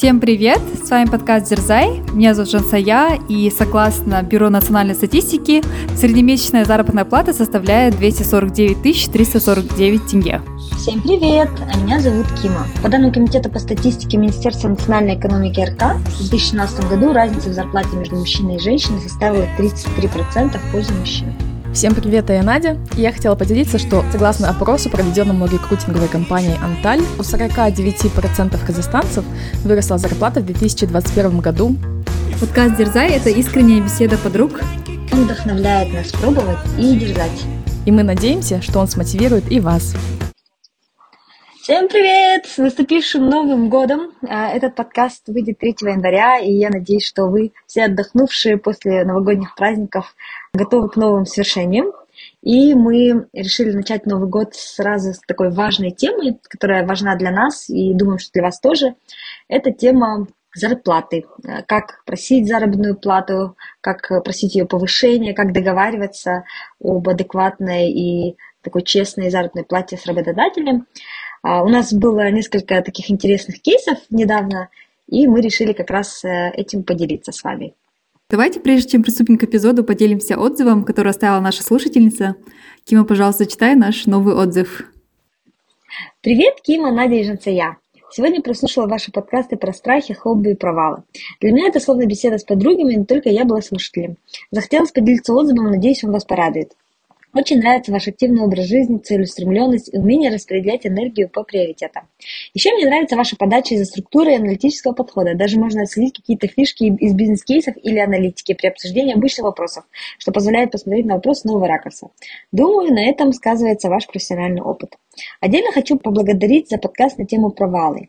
Всем привет! С вами подкаст Дерзай. Меня зовут Жансая, и согласно Бюро национальной статистики, среднемесячная заработная плата составляет 249 349 тенге. Всем привет! А меня зовут Кима. По данным Комитета по статистике Министерства национальной экономики РК, в 2016 году разница в зарплате между мужчиной и женщиной составила 33% в пользу мужчин. Всем привет, я Надя. И я хотела поделиться, что согласно опросу, проведенному рекрутинговой компанией Анталь, у 49% казахстанцев выросла зарплата в 2021 году. Подкаст «Дерзай» — это искренняя беседа подруг. Он вдохновляет нас пробовать и дерзать. И мы надеемся, что он смотивирует и вас. Всем привет! С наступившим Новым годом! А, этот подкаст выйдет 3 января, и я надеюсь, что вы все отдохнувшие после новогодних праздников готовы к новым свершениям. И мы решили начать Новый год сразу с такой важной темы, которая важна для нас и думаю, что для вас тоже. Это тема зарплаты, как просить заработную плату, как просить ее повышения, как договариваться об адекватной и такой честной заработной плате с работодателем. А, у нас было несколько таких интересных кейсов недавно, и мы решили как раз э, этим поделиться с вами. Давайте, прежде чем приступим к эпизоду, поделимся отзывом, который оставила наша слушательница. Кима, пожалуйста, читай наш новый отзыв. Привет, Кима, Надя и Жансая. Сегодня прослушала ваши подкасты про страхи, хобби и провалы. Для меня это словно беседа с подругами, но только я была слушателем. Захотелось поделиться отзывом, надеюсь, он вас порадует. Очень нравится ваш активный образ жизни, целеустремленность и умение распределять энергию по приоритетам. Еще мне нравится ваша подача из-за структуры и аналитического подхода. Даже можно отследить какие-то фишки из бизнес-кейсов или аналитики при обсуждении обычных вопросов, что позволяет посмотреть на вопрос нового ракурса. Думаю, на этом сказывается ваш профессиональный опыт. Отдельно хочу поблагодарить за подкаст на тему провалы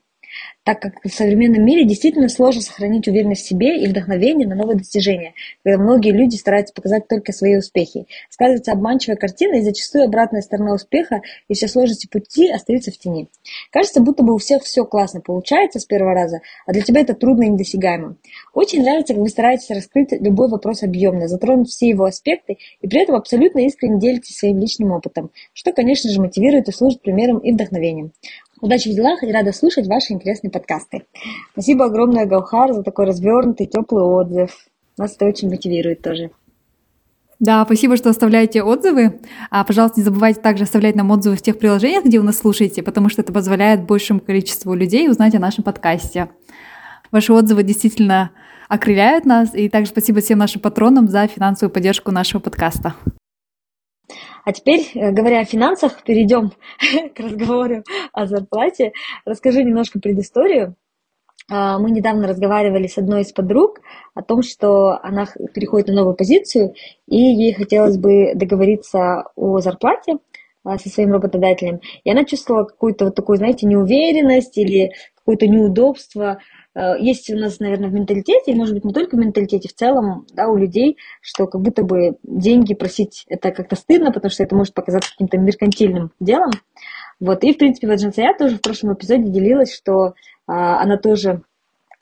так как в современном мире действительно сложно сохранить уверенность в себе и вдохновение на новые достижения, когда многие люди стараются показать только свои успехи. Сказывается обманчивая картина и зачастую обратная сторона успеха и все сложности пути остаются в тени. Кажется, будто бы у всех все классно получается с первого раза, а для тебя это трудно и недосягаемо. Очень нравится, как вы стараетесь раскрыть любой вопрос объемно, затронуть все его аспекты и при этом абсолютно искренне делитесь своим личным опытом, что, конечно же, мотивирует и служит примером и вдохновением. Удачи в делах и рада слушать ваши интересные подкасты. Спасибо огромное, Гаухар, за такой развернутый, теплый отзыв. Нас это очень мотивирует тоже. Да, спасибо, что оставляете отзывы. А, пожалуйста, не забывайте также оставлять нам отзывы в тех приложениях, где вы нас слушаете, потому что это позволяет большему количеству людей узнать о нашем подкасте. Ваши отзывы действительно окрыляют нас, и также спасибо всем нашим патронам за финансовую поддержку нашего подкаста. А теперь, э, говоря о финансах, перейдем к разговору о зарплате. Расскажи немножко предысторию. А, мы недавно разговаривали с одной из подруг о том, что она переходит на новую позицию, и ей хотелось бы договориться о зарплате а, со своим работодателем. И она чувствовала какую-то вот такую, знаете, неуверенность или какое-то неудобство есть у нас, наверное, в менталитете, и, может быть, не только в менталитете, в целом, да, у людей, что как будто бы деньги просить это как-то стыдно, потому что это может показаться каким-то меркантильным делом. Вот, и, в принципе, вот Джансая тоже в прошлом эпизоде делилась, что а, она тоже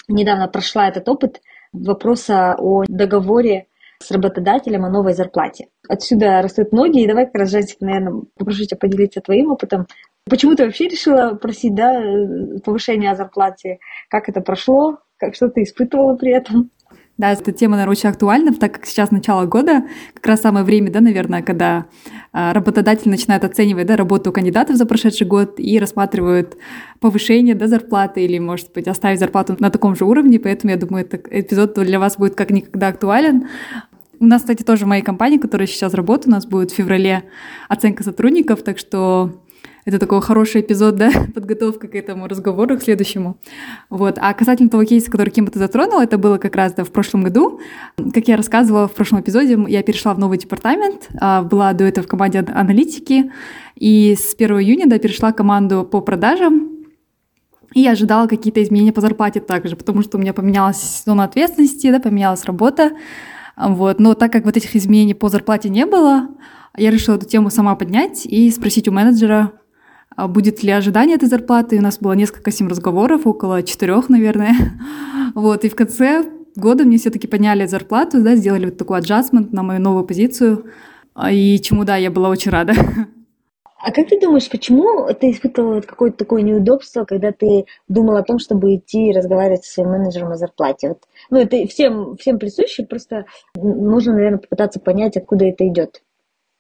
недавно прошла этот опыт вопроса о договоре с работодателем о новой зарплате. Отсюда растут ноги, и давай как раз, Жансик, наверное, попрошу тебя поделиться твоим опытом, Почему ты вообще решила просить да, повышения зарплаты? Как это прошло? Как, что ты испытывала при этом? Да, эта тема, наверное, очень актуальна, так как сейчас начало года, как раз самое время, да, наверное, когда а, работодатель начинает оценивать да, работу кандидатов за прошедший год и рассматривают повышение да, зарплаты или, может быть, оставить зарплату на таком же уровне, поэтому я думаю, этот эпизод для вас будет как никогда актуален. У нас, кстати, тоже в моей компании, которая сейчас работает, у нас будет в феврале оценка сотрудников, так что это такой хороший эпизод, да, подготовка к этому разговору, к следующему. Вот. А касательно того кейса, который Кима ты затронула, это было как раз да, в прошлом году. Как я рассказывала в прошлом эпизоде, я перешла в новый департамент, а, была до этого в команде аналитики, и с 1 июня да, перешла команду по продажам, и я ожидала какие-то изменения по зарплате также, потому что у меня поменялась зона ответственности, да, поменялась работа. Вот. Но так как вот этих изменений по зарплате не было, я решила эту тему сама поднять и спросить у менеджера, будет ли ожидание этой зарплаты. У нас было несколько с ним разговоров, около четырех, наверное. Вот, и в конце года мне все-таки подняли зарплату, да, сделали вот такой аджастмент на мою новую позицию, и чему, да, я была очень рада. А как ты думаешь, почему ты испытывала какое-то такое неудобство, когда ты думал о том, чтобы идти и разговаривать со своим менеджером о зарплате? Вот, ну, это всем, всем присуще, просто нужно, наверное, попытаться понять, откуда это идет.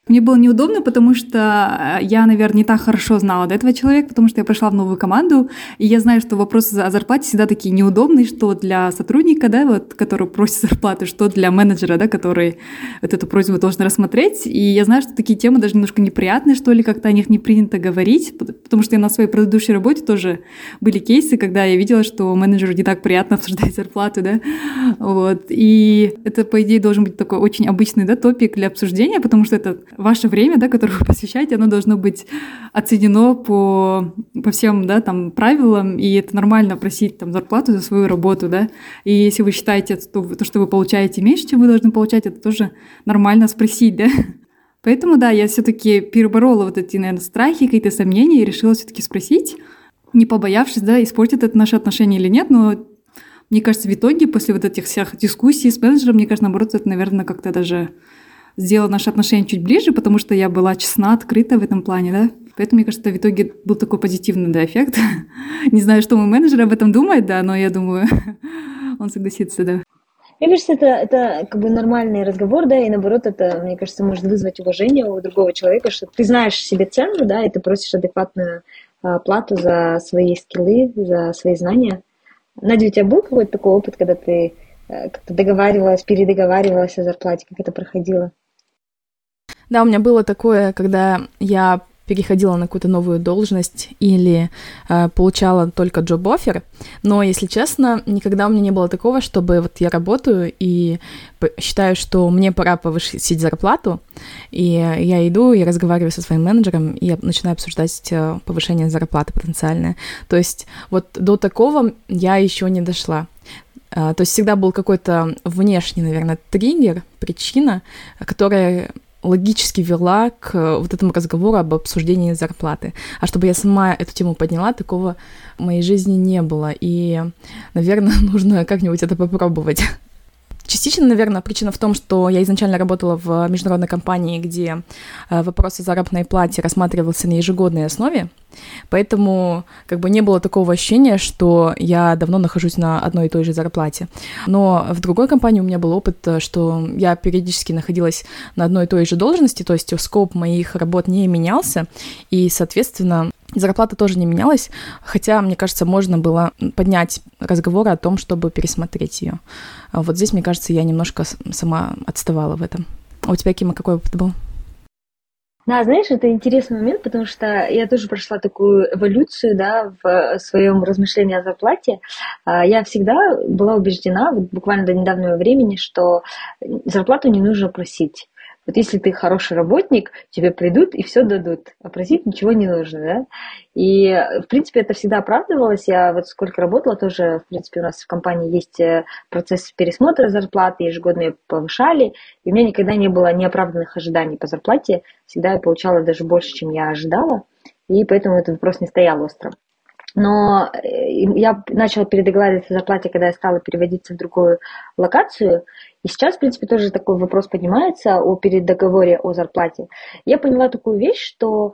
Мне было неудобно, потому что э, я, наверное, не так хорошо знала до этого человека, потому что я пришла в новую команду, и я знаю, что вопросы о зарплате всегда такие неудобные, что для сотрудника, да, вот, который просит зарплаты, что для менеджера, да, который вот эту просьбу должен рассмотреть. И я знаю, что такие темы даже немножко неприятные, что ли, как-то о них не принято говорить, потому что я на своей предыдущей работе тоже были кейсы, когда я видела, что менеджеру не так приятно обсуждать зарплату, да, вот. И это, по идее, должен быть такой очень обычный, да, топик для обсуждения, потому что это ваше время, да, которое вы посвящаете, оно должно быть оценено по, по всем да, там, правилам, и это нормально просить там, зарплату за свою работу. Да? И если вы считаете, то, то, что вы получаете меньше, чем вы должны получать, это тоже нормально спросить. Да? Поэтому, да, я все-таки переборола вот эти, наверное, страхи, какие-то сомнения и решила все-таки спросить, не побоявшись, да, испортит это наши отношения или нет, но мне кажется, в итоге, после вот этих всех дискуссий с менеджером, мне кажется, наоборот, это, наверное, как-то даже сделала наши отношения чуть ближе, потому что я была честна, открыта в этом плане, да. Поэтому, мне кажется, в итоге был такой позитивный да, эффект. Не знаю, что мой менеджер об этом думает, да, но я думаю, он согласится, да. Мне кажется, это, это как бы нормальный разговор, да, и наоборот, это, мне кажется, может вызвать уважение у другого человека, что ты знаешь себе цену, да, и ты просишь адекватную а, плату за свои скиллы, за свои знания. Надя, у тебя был какой-то такой опыт, когда ты э, как-то договаривалась, передоговаривалась о зарплате, как это проходило? Да, у меня было такое, когда я переходила на какую-то новую должность или э, получала только джоб-оффер. Но, если честно, никогда у меня не было такого, чтобы вот я работаю и считаю, что мне пора повысить зарплату, и я иду и разговариваю со своим менеджером, и я начинаю обсуждать э, повышение зарплаты потенциальное. То есть вот до такого я еще не дошла. Uh, то есть всегда был какой-то внешний, наверное, триггер, причина, которая логически вела к э, вот этому разговору об обсуждении зарплаты. А чтобы я сама эту тему подняла, такого в моей жизни не было. И, наверное, нужно как-нибудь это попробовать. Частично, наверное, причина в том, что я изначально работала в международной компании, где э, вопрос о заработной плате рассматривался на ежегодной основе, поэтому как бы не было такого ощущения, что я давно нахожусь на одной и той же зарплате. Но в другой компании у меня был опыт, что я периодически находилась на одной и той же должности, то есть скоп моих работ не менялся, и, соответственно, Зарплата тоже не менялась, хотя, мне кажется, можно было поднять разговор о том, чтобы пересмотреть ее. Вот здесь, мне кажется, я немножко сама отставала в этом. А у тебя, Кима, какой опыт был? Да, знаешь, это интересный момент, потому что я тоже прошла такую эволюцию, да, в своем размышлении о зарплате. А, я всегда была убеждена, буквально до недавнего времени, что зарплату не нужно просить. Вот если ты хороший работник, тебе придут и все дадут, а просить ничего не нужно, да. И, в принципе, это всегда оправдывалось. Я вот сколько работала, тоже, в принципе, у нас в компании есть э, процесс пересмотра зарплаты, ежегодно ее повышали, и у меня никогда не было неоправданных ожиданий по зарплате. Всегда я получала даже больше, чем я ожидала, и поэтому этот вопрос не стоял острым. Но э, я начала передоговариваться о зарплате, когда я стала переводиться в другую локацию. И сейчас, в принципе, тоже такой вопрос поднимается о передоговоре о зарплате. Я поняла такую вещь, что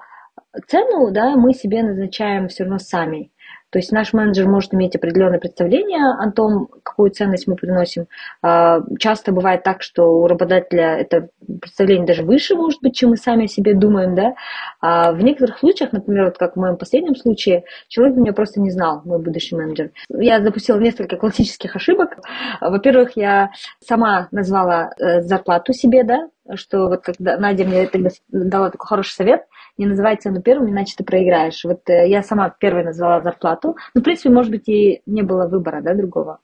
цену да, мы себе назначаем все равно сами. То есть наш менеджер может иметь определенное представление о том, какую ценность мы приносим. А, часто бывает так, что у работодателя это представление даже выше, может быть, чем мы сами о себе думаем. Да? А в некоторых случаях, например, вот как в моем последнем случае, человек меня просто не знал, мой будущий менеджер. Я запустила несколько классических ошибок. Во-первых, я сама назвала э, зарплату себе, да, что вот когда Надя мне тогда дала такой хороший совет, не называй цену первым, иначе ты проиграешь. Вот э, я сама первой назвала зарплату. Ну, в принципе, может быть, и не было выбора, да, другого.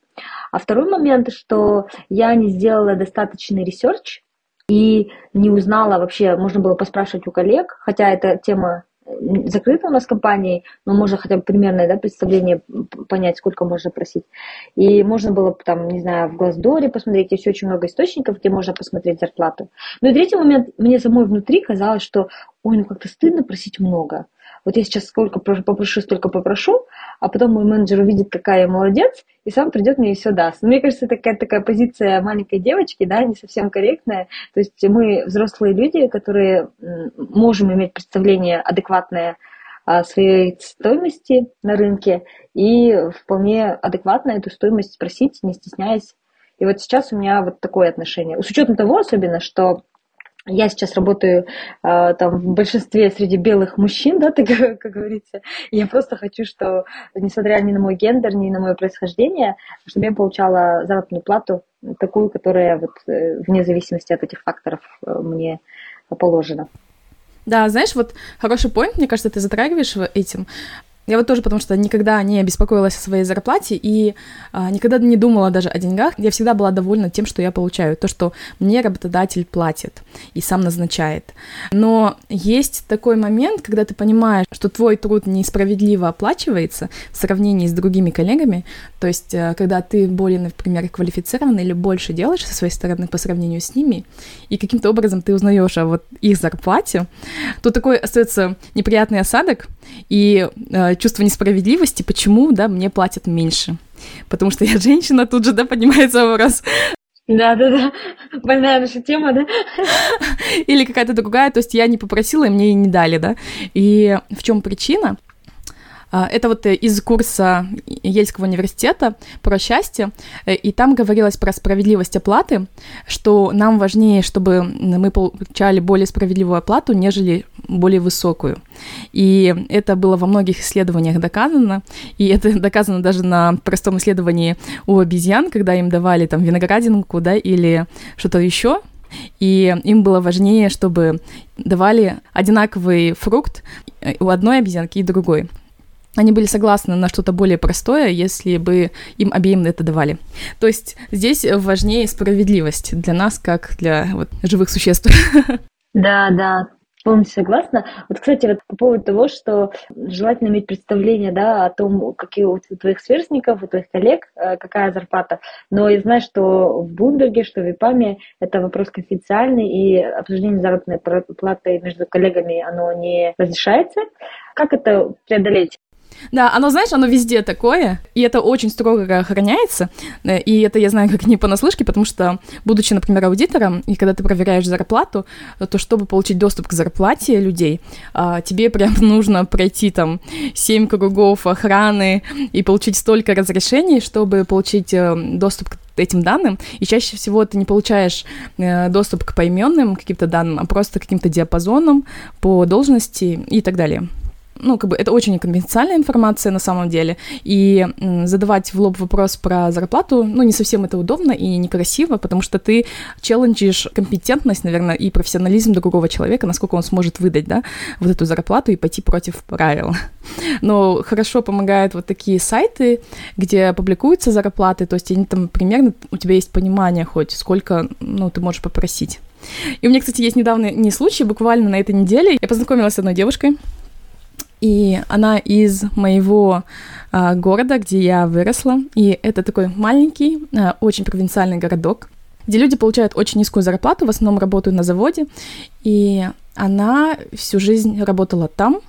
А второй момент, что я не сделала достаточный research и не узнала вообще, можно было поспрашивать у коллег, хотя эта тема закрыта у нас компанией, но можно хотя бы примерное да, представление понять, сколько можно просить. И можно было там, не знаю, в Glassdoor е посмотреть, есть очень много источников, где можно посмотреть зарплату. Ну и третий момент, мне самой внутри казалось, что ой, ну как-то стыдно просить много. Вот я сейчас сколько попрошу, столько попрошу, а потом мой менеджер увидит, какая я молодец, и сам придет мне и все даст. Но мне кажется, такая, такая позиция маленькой девочки, да, не совсем корректная. То есть мы взрослые люди, которые можем иметь представление адекватное своей стоимости на рынке и вполне адекватно эту стоимость спросить, не стесняясь. И вот сейчас у меня вот такое отношение. С учетом того особенно, что я сейчас работаю э, там в большинстве среди белых мужчин, да, так, как говорится. Я просто хочу, что, несмотря ни на мой гендер, ни на мое происхождение, чтобы я получала заработную плату такую, которая вот э, вне зависимости от этих факторов э, мне положена. Да, знаешь, вот хороший point, мне кажется, ты затрагиваешь этим. Я вот тоже, потому что никогда не беспокоилась о своей зарплате и а, никогда не думала даже о деньгах. Я всегда была довольна тем, что я получаю, то, что мне работодатель платит и сам назначает. Но есть такой момент, когда ты понимаешь, что твой труд несправедливо оплачивается в сравнении с другими коллегами, то есть э, когда ты более, например, квалифицирован или больше делаешь со своей стороны по сравнению с ними, и каким-то образом ты узнаешь о вот их зарплате, то такой остается неприятный осадок, и э, чувство несправедливости, почему, да, мне платят меньше. Потому что я женщина, тут же, да, поднимается вопрос. Да, да, да. Больная наша тема, да? Или какая-то другая, то есть я не попросила, и мне и не дали, да. И в чем причина? А, это вот э, из курса Ельского университета про счастье, э, и там говорилось про справедливость оплаты, что нам важнее, чтобы мы получали более справедливую оплату, нежели более высокую. И это было во многих исследованиях доказано, и это доказано даже на простом исследовании у обезьян, когда им давали там виноградинку, да, или что-то еще, и им было важнее, чтобы давали одинаковый фрукт э, у одной обезьянки и другой они были согласны на что-то более простое, если бы им обеим это давали. То есть здесь важнее справедливость для нас, как для вот, живых существ. Да, да, Полностью согласна. Вот, кстати, вот по поводу того, что желательно иметь представление да, о том, какие у твоих сверстников, у твоих коллег, э, какая зарплата. Но я знаю, что в Бумберге, что в ИПАМе это вопрос конфиденциальный, и обсуждение заработной платы между коллегами, оно не разрешается. Как это преодолеть? Да, оно, знаешь, оно везде такое, и это очень строго охраняется, э, и это я знаю как не понаслышке, потому что, будучи, например, аудитором, и когда ты проверяешь зарплату, то чтобы получить доступ к зарплате людей, а, тебе прям нужно пройти там 7 кругов охраны и получить столько разрешений, чтобы получить э, доступ к этим данным, и чаще всего ты не получаешь э, доступ к поименным каким-то данным, а просто каким-то диапазоном по должности и так далее ну, как бы это очень конфиденциальная информация на самом деле, и задавать в лоб вопрос про зарплату, ну, не совсем это удобно и некрасиво, потому что ты челленджишь компетентность, наверное, и профессионализм другого человека, насколько он сможет выдать, да, вот эту зарплату и пойти против правил. Но хорошо помогают вот такие сайты, где публикуются зарплаты, то есть они там примерно, у тебя есть понимание хоть, сколько, ну, ты можешь попросить. И у меня, кстати, есть недавно не случай, буквально на этой неделе я познакомилась с одной девушкой, и она из моего а, города, где я выросла. И это такой маленький, а, очень провинциальный городок, где люди получают очень низкую зарплату, в основном работают на заводе. И она всю жизнь работала там.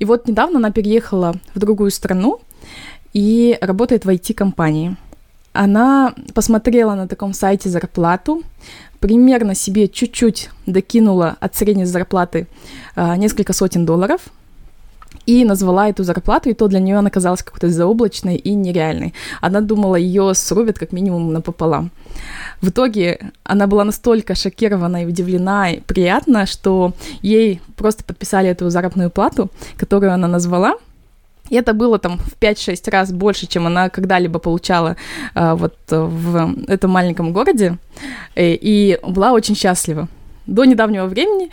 И вот недавно она переехала в другую страну и работает в IT-компании. Она посмотрела на таком сайте зарплату, примерно себе чуть-чуть докинула от средней зарплаты а, несколько сотен долларов – и назвала эту зарплату, и то для нее она казалась какой-то заоблачной и нереальной. Она думала, ее срубят как минимум напополам. В итоге она была настолько шокирована и удивлена и приятна, что ей просто подписали эту заработную плату, которую она назвала, и это было там в 5-6 раз больше, чем она когда-либо получала а, вот в этом маленьком городе, и, э, и была очень счастлива. До недавнего времени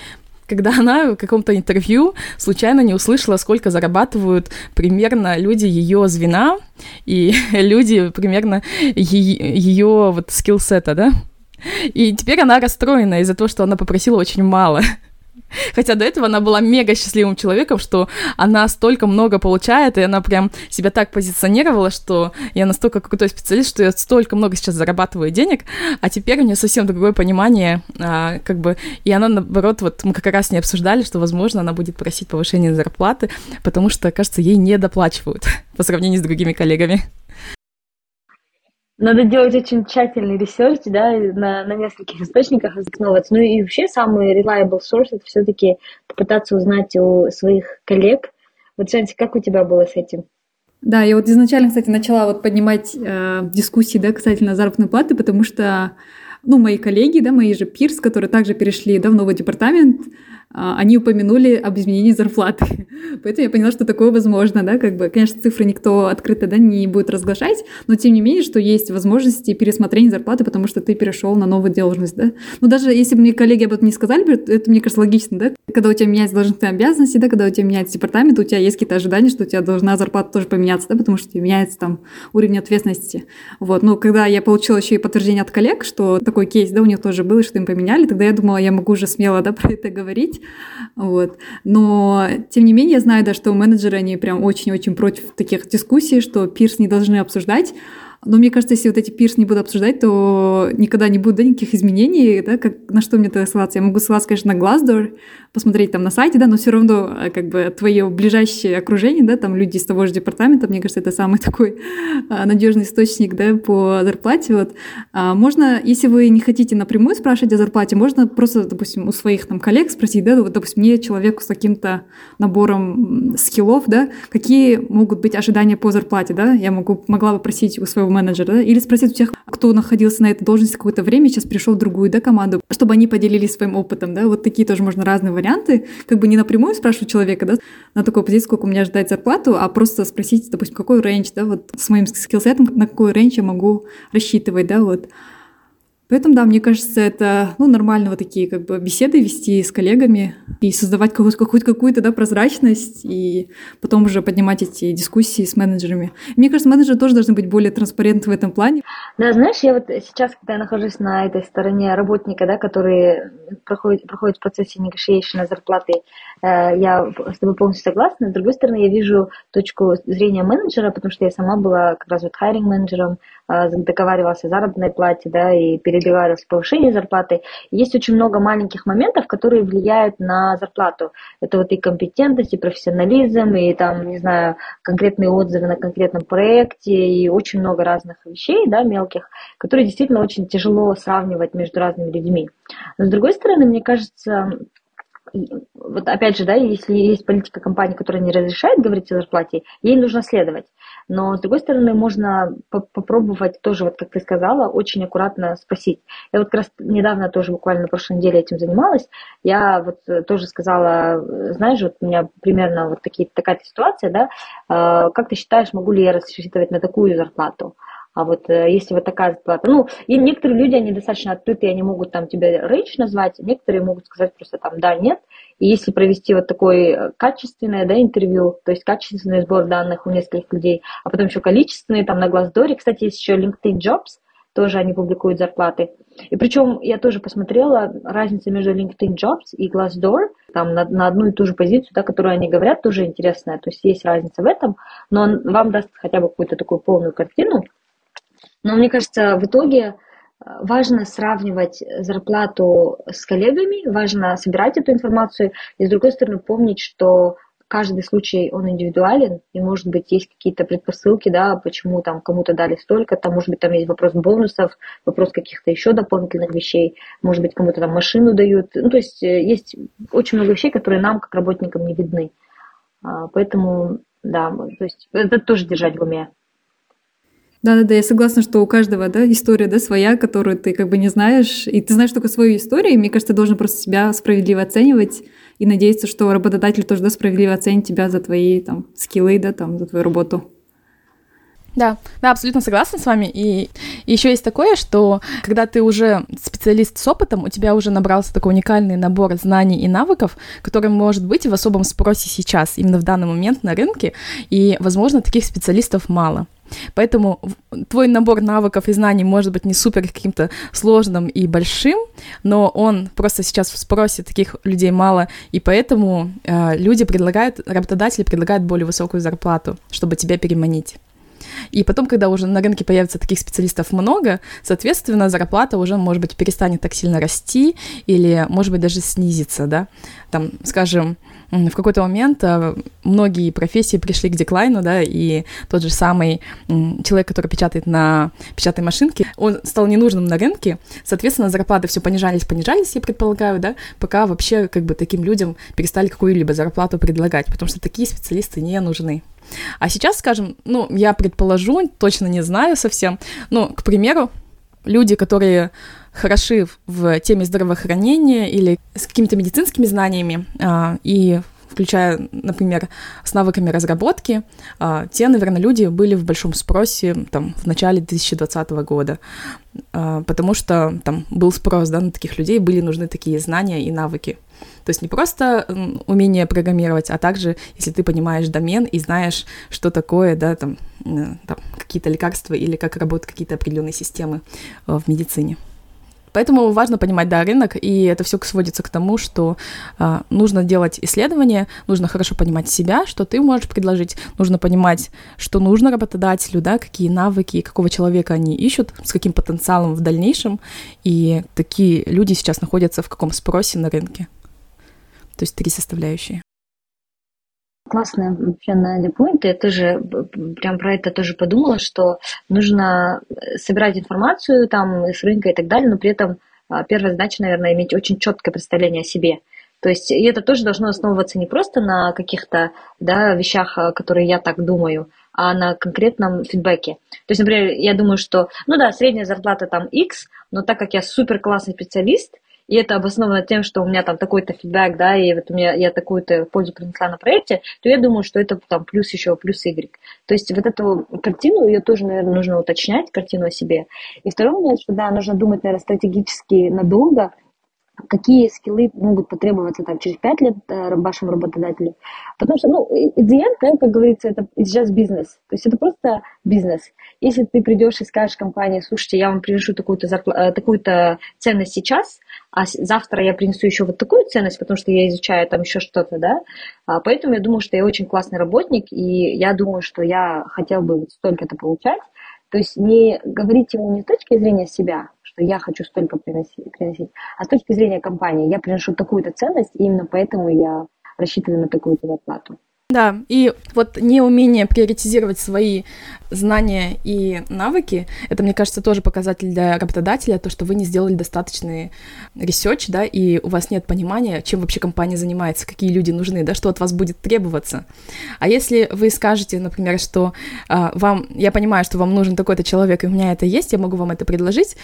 когда она в каком-то интервью случайно не услышала, сколько зарабатывают примерно люди ее звена и люди примерно ее вот скиллсета, да? И теперь она расстроена из-за того, что она попросила очень мало. Хотя до этого она была мега счастливым человеком, что она столько много получает, и она прям себя так позиционировала, что я настолько крутой специалист, что я столько много сейчас зарабатываю денег, а теперь у нее совсем другое понимание, а, как бы, и она, наоборот, вот мы как раз не обсуждали, что, возможно, она будет просить повышения зарплаты, потому что, кажется, ей не доплачивают по сравнению с другими коллегами. Надо делать очень тщательный research, да, на, на нескольких источниках основываться. Ну и вообще самый reliable source это все-таки попытаться узнать у своих коллег. Вот, Жанти, как у тебя было с этим? Да, я вот изначально, кстати, начала вот поднимать э, дискуссии, да, касательно заработной платы, потому что, ну, мои коллеги, да, мои же пирс, которые также перешли, да, в новый департамент, они упомянули об изменении зарплаты. Поэтому я поняла, что такое возможно, да, как бы, конечно, цифры никто открыто, да, не будет разглашать, но тем не менее, что есть возможности пересмотрения зарплаты, потому что ты перешел на новую должность, да. Ну, даже если бы мне коллеги об этом не сказали это, мне кажется, логично, да, когда у тебя меняются должностные обязанности, да, когда у тебя меняется департамент, у тебя есть какие-то ожидания, что у тебя должна зарплата тоже поменяться, да, потому что меняется там уровень ответственности. Вот, но когда я получила еще и подтверждение от коллег, что такой кейс, да, у них тоже был, что им поменяли, тогда я думала, я могу уже смело, да, про это говорить, вот. Но, тем не менее, я знаю, да, что менеджеры, они прям очень-очень против таких дискуссий, что пирс не должны обсуждать, но мне кажется, если вот эти пирс не буду обсуждать, то никогда не будет да, никаких изменений, да, как, на что мне тогда ссылаться? Я могу ссылаться, конечно, на Glassdoor, посмотреть там на сайте, да, но все равно э, как бы твое ближайшее окружение, да, там люди из того же департамента, мне кажется, это самый такой а, надежный источник, да, по зарплате, вот. А можно, если вы не хотите напрямую спрашивать о зарплате, можно просто, допустим, у своих там коллег спросить, да, вот, допустим, мне человеку с каким-то набором скиллов, да, какие могут быть ожидания по зарплате, да, я могу, могла бы просить у своего менеджера, да, или спросить у тех, кто находился на этой должности какое-то время, сейчас пришел в другую, да, команду, чтобы они поделились своим опытом, да, вот такие тоже можно разные варианты, как бы не напрямую спрашивать человека, да, на такой позиции, сколько у меня ждать зарплату, а просто спросить, допустим, какой range, да, вот с моим skillset ом, на какой range я могу рассчитывать, да, вот. Поэтому, да, мне кажется, это ну, нормально вот такие как бы беседы вести с коллегами и создавать какую-то, какую-то да, прозрачность, и потом уже поднимать эти дискуссии с менеджерами. Мне кажется, менеджеры тоже должны быть более транспарентны в этом плане. Да, знаешь, я вот сейчас, когда я нахожусь на этой стороне работника, да, который проходит, проходит в процессе negotiation зарплаты, я с тобой полностью согласна. С другой стороны, я вижу точку зрения менеджера, потому что я сама была как раз вот хайринг менеджером, э, договаривалась о заработной плате, да, и переговоров с повышением зарплаты. Есть очень много маленьких моментов, которые влияют на зарплату. Это вот и компетентность, и профессионализм, и там, не знаю, конкретные отзывы на конкретном проекте, и очень много разных вещей, да, мелких, которые действительно очень тяжело сравнивать между разными людьми. Но с другой стороны, мне кажется, вот опять же, да, если есть политика компании, которая не разрешает говорить о зарплате, ей нужно следовать. Но, с другой стороны, можно попробовать тоже, вот как ты сказала, очень аккуратно спросить. Я вот как раз недавно тоже буквально на прошлой неделе этим занималась. Я вот тоже сказала, знаешь, вот у меня примерно вот такие, такая ситуация, да, э, как ты считаешь, могу ли я рассчитывать на такую зарплату? А вот э, если вот такая зарплата, ну, и некоторые люди, они достаточно открытые, они могут там тебе рейдж назвать, некоторые могут сказать просто там да, нет. И если провести вот такое качественное, да, интервью, то есть качественный сбор данных у нескольких людей, а потом еще количественные, там на Glassdoor, кстати, есть еще LinkedIn Jobs, тоже они публикуют зарплаты. И причем я тоже посмотрела разницу между LinkedIn Jobs и Glassdoor, там на, на одну и ту же позицию, да, которую они говорят, тоже интересная. То есть есть разница в этом, но он вам даст хотя бы какую-то такую полную картину. Но мне кажется, в итоге э, важно сравнивать зарплату с коллегами, важно собирать эту информацию, и с другой стороны помнить, что каждый случай, он индивидуален, и, может быть, есть какие-то предпосылки, да, почему там кому-то дали столько, там, может быть, там есть вопрос бонусов, вопрос каких-то еще дополнительных вещей, может быть, кому-то там машину дают, ну, то есть э, есть очень много вещей, которые нам, как работникам, не видны. А, поэтому, да, то есть это тоже держать в уме. Да-да-да, я согласна, что у каждого, да, история, да, своя, которую ты как бы не знаешь, и ты знаешь только свою историю, и мне кажется, ты должен просто себя справедливо оценивать и надеяться, что работодатель тоже, да, справедливо оценит тебя за твои, там, скиллы, да, там, за твою работу. Да, да, абсолютно согласна с вами. И, и еще есть такое, что когда ты уже специалист с опытом, у тебя уже набрался такой уникальный набор знаний и навыков, который может быть в особом спросе сейчас, именно в данный момент на рынке, и, возможно, таких специалистов мало. Поэтому твой набор навыков и знаний может быть не супер каким-то сложным и большим, но он просто сейчас в спросе таких людей мало, и поэтому э, люди предлагают, работодатели предлагают более высокую зарплату, чтобы тебя переманить. И потом, когда уже на рынке появится таких специалистов много, соответственно, зарплата уже, может быть, перестанет так сильно расти или, может быть, даже снизится, да. Там, скажем, в какой-то момент а, многие профессии пришли к деклайну, да, и тот же самый человек, который печатает на печатной машинке, он стал ненужным на рынке, соответственно, зарплаты все понижались, понижались, я предполагаю, да, пока вообще как бы таким людям перестали какую-либо зарплату предлагать, потому что такие специалисты не нужны. А сейчас, скажем, ну, я предположу, точно не знаю совсем, ну, к примеру, люди, которые хороши в теме здравоохранения или с какими-то медицинскими знаниями а, и включая, например, с навыками разработки, а, те, наверное, люди были в большом спросе там, в начале 2020 года, а, потому что там был спрос да, на таких людей, были нужны такие знания и навыки. То есть не просто умение программировать, а также, если ты понимаешь домен и знаешь, что такое, да, там, там какие-то лекарства или как работают какие-то определенные системы э, в медицине. Поэтому важно понимать, да, рынок, и это все сводится к тому, что э, нужно делать исследования, нужно хорошо понимать себя, что ты можешь предложить, нужно понимать, что нужно работодателю, да, какие навыки, какого человека они ищут, с каким потенциалом в дальнейшем, и такие люди сейчас находятся в каком спросе на рынке. То есть три составляющие. Классно вообще на Point. Я тоже прям про это тоже подумала, что нужно э, собирать информацию там с рынка и так далее, но при этом а, первая задача, наверное, иметь очень четкое представление о себе. То есть и это тоже должно основываться не просто на каких-то да, вещах, а, которые я так думаю, а на конкретном фидбэке. То есть, например, я думаю, что, ну да, средняя зарплата там X, но так как я супер классный специалист, и это обосновано тем, что у меня там такой-то фидбэк, да, и вот у меня я такую-то пользу принесла на проекте, то я думаю, что это там плюс еще, плюс Y. То есть вот эту картину, ее тоже, наверное, нужно уточнять, картину о себе. И второй момент, что, да, нужно думать, наверное, стратегически надолго, какие скиллы могут потребоваться там, через пять лет э, вашему работодателю. Потому что, ну, идеально, как говорится, это сейчас бизнес. То есть это просто бизнес. Если ты придешь и скажешь компании, слушайте, я вам приношу такую-то, зарпла- э, такую-то ценность сейчас, а завтра я принесу еще вот такую ценность, потому что я изучаю там еще что-то, да, а поэтому я думаю, что я очень классный работник, и я думаю, что я хотел бы вот столько-то получать, то есть не говорить ему не с точки зрения себя, что я хочу столько приносить, приносить, а с точки зрения компании. Я приношу такую-то ценность, и именно поэтому я рассчитываю на такую-то зарплату. Да, и вот неумение приоритизировать свои знания и навыки, это, мне кажется, тоже показатель для работодателя, то, что вы не сделали достаточный research, да, и у вас нет понимания, чем вообще компания занимается, какие люди нужны, да, что от вас будет требоваться. А если вы скажете, например, что а, вам, я понимаю, что вам нужен такой-то человек, и у меня это есть, я могу вам это предложить,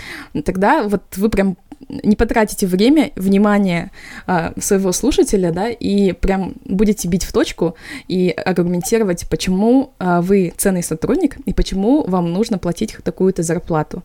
тогда вот вы прям не потратите время, внимание а, своего слушателя, да, и прям будете бить в точку и аргументировать, почему а, вы ценный сотрудник и почему вам нужно платить такую-то зарплату.